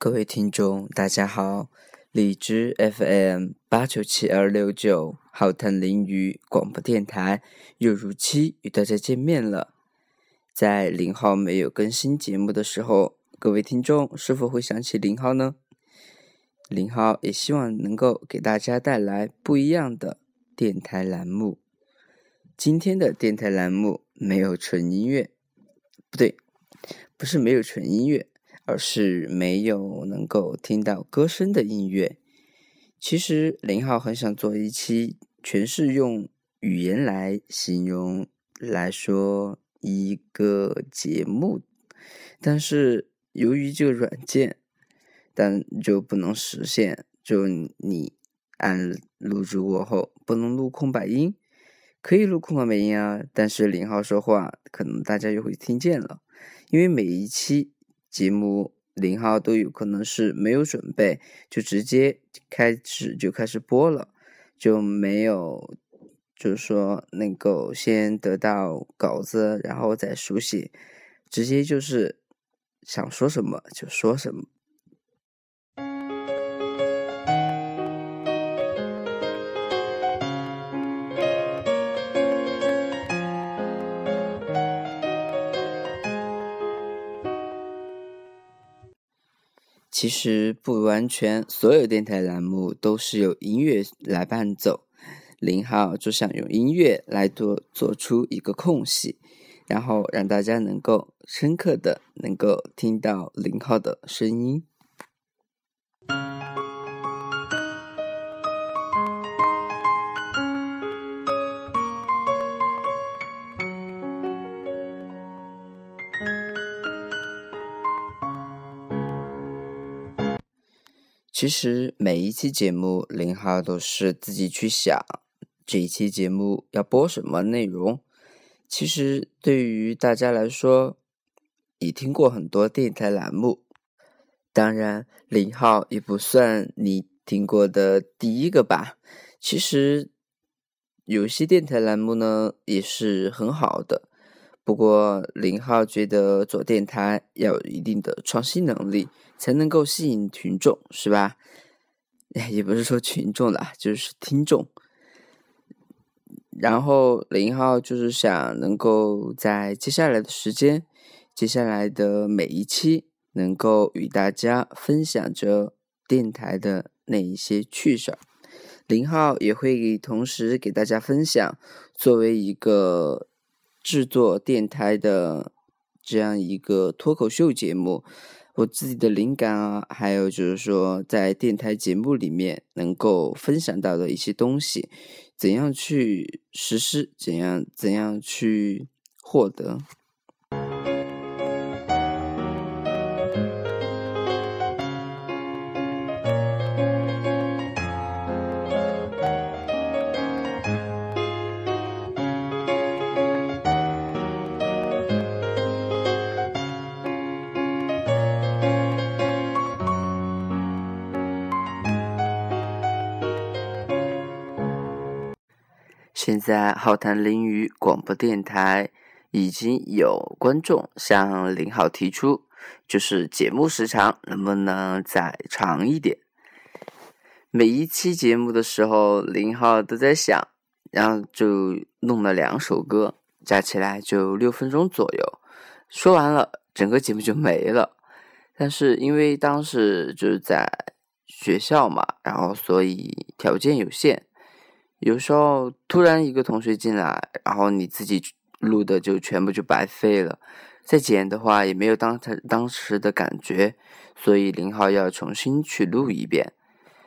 各位听众，大家好！荔枝 FM 八九七二六九浩谈淋雨广播电台又如期与大家见面了。在零号没有更新节目的时候，各位听众是否会想起零号呢？零号也希望能够给大家带来不一样的电台栏目。今天的电台栏目没有纯音乐，不对，不是没有纯音乐。而是没有能够听到歌声的音乐。其实林浩很想做一期全是用语言来形容来说一个节目，但是由于这个软件，但就不能实现。就你按录制过后不能录空白音，可以录空白音啊，但是林浩说话可能大家就会听见了，因为每一期。节目零号都有可能是没有准备，就直接开始就开始播了，就没有就是说能够先得到稿子，然后再熟悉，直接就是想说什么就说什么。其实不完全，所有电台栏目都是由音乐来伴奏。零号就想用音乐来做做出一个空隙，然后让大家能够深刻的能够听到零号的声音。其实每一期节目，零号都是自己去想这一期节目要播什么内容。其实对于大家来说，已听过很多电台栏目，当然零号也不算你听过的第一个吧。其实有些电台栏目呢也是很好的。不过，零号觉得做电台要有一定的创新能力，才能够吸引群众，是吧？也不是说群众啦，就是听众。然后，零号就是想能够在接下来的时间，接下来的每一期，能够与大家分享着电台的那一些趣事儿。零号也会同时给大家分享，作为一个。制作电台的这样一个脱口秀节目，我自己的灵感啊，还有就是说在电台节目里面能够分享到的一些东西，怎样去实施，怎样怎样去获得。现在浩谈淋雨广播电台已经有观众向林浩提出，就是节目时长能不能再长一点？每一期节目的时候，林浩都在想，然后就弄了两首歌，加起来就六分钟左右。说完了，整个节目就没了。但是因为当时就是在学校嘛，然后所以条件有限。有时候突然一个同学进来，然后你自己录的就全部就白费了，再剪的话也没有当时当时的感觉，所以零号要重新去录一遍，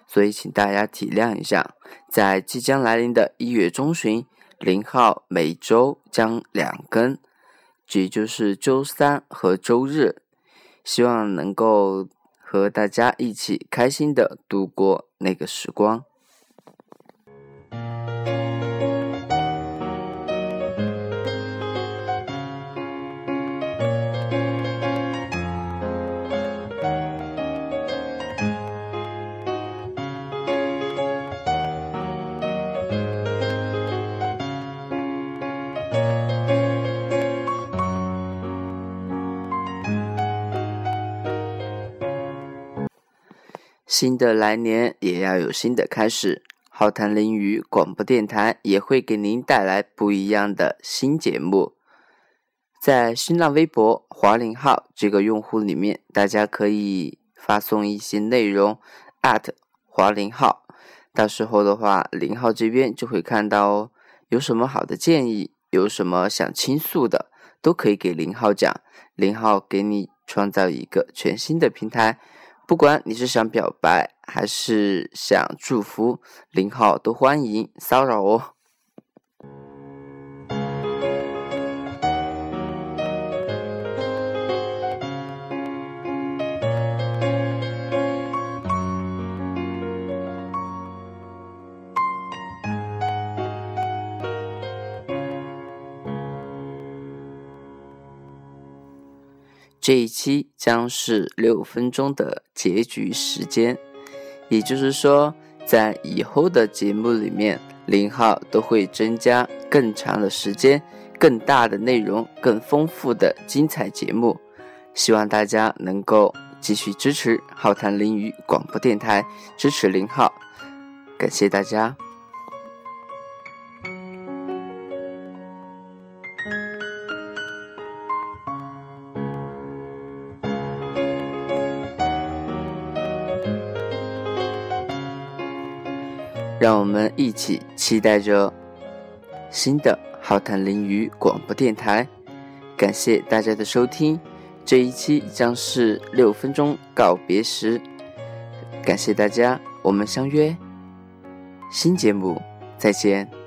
所以请大家体谅一下，在即将来临的一月中旬，零号每周将两更，也就是周三和周日，希望能够和大家一起开心的度过那个时光。新的来年也要有新的开始。浩谈林语广播电台也会给您带来不一样的新节目。在新浪微博华林号这个用户里面，大家可以发送一些内容华林号，到时候的话，林浩这边就会看到哦。有什么好的建议，有什么想倾诉的，都可以给林浩讲，林浩给你创造一个全新的平台。不管你是想表白还是想祝福，林浩都欢迎骚扰哦。这一期将是六分钟的结局时间，也就是说，在以后的节目里面，零号都会增加更长的时间、更大的内容、更丰富的精彩节目。希望大家能够继续支持浩谈林语广播电台，支持零号，感谢大家。让我们一起期待着新的浩谈林语广播电台。感谢大家的收听，这一期将是六分钟告别时。感谢大家，我们相约新节目，再见。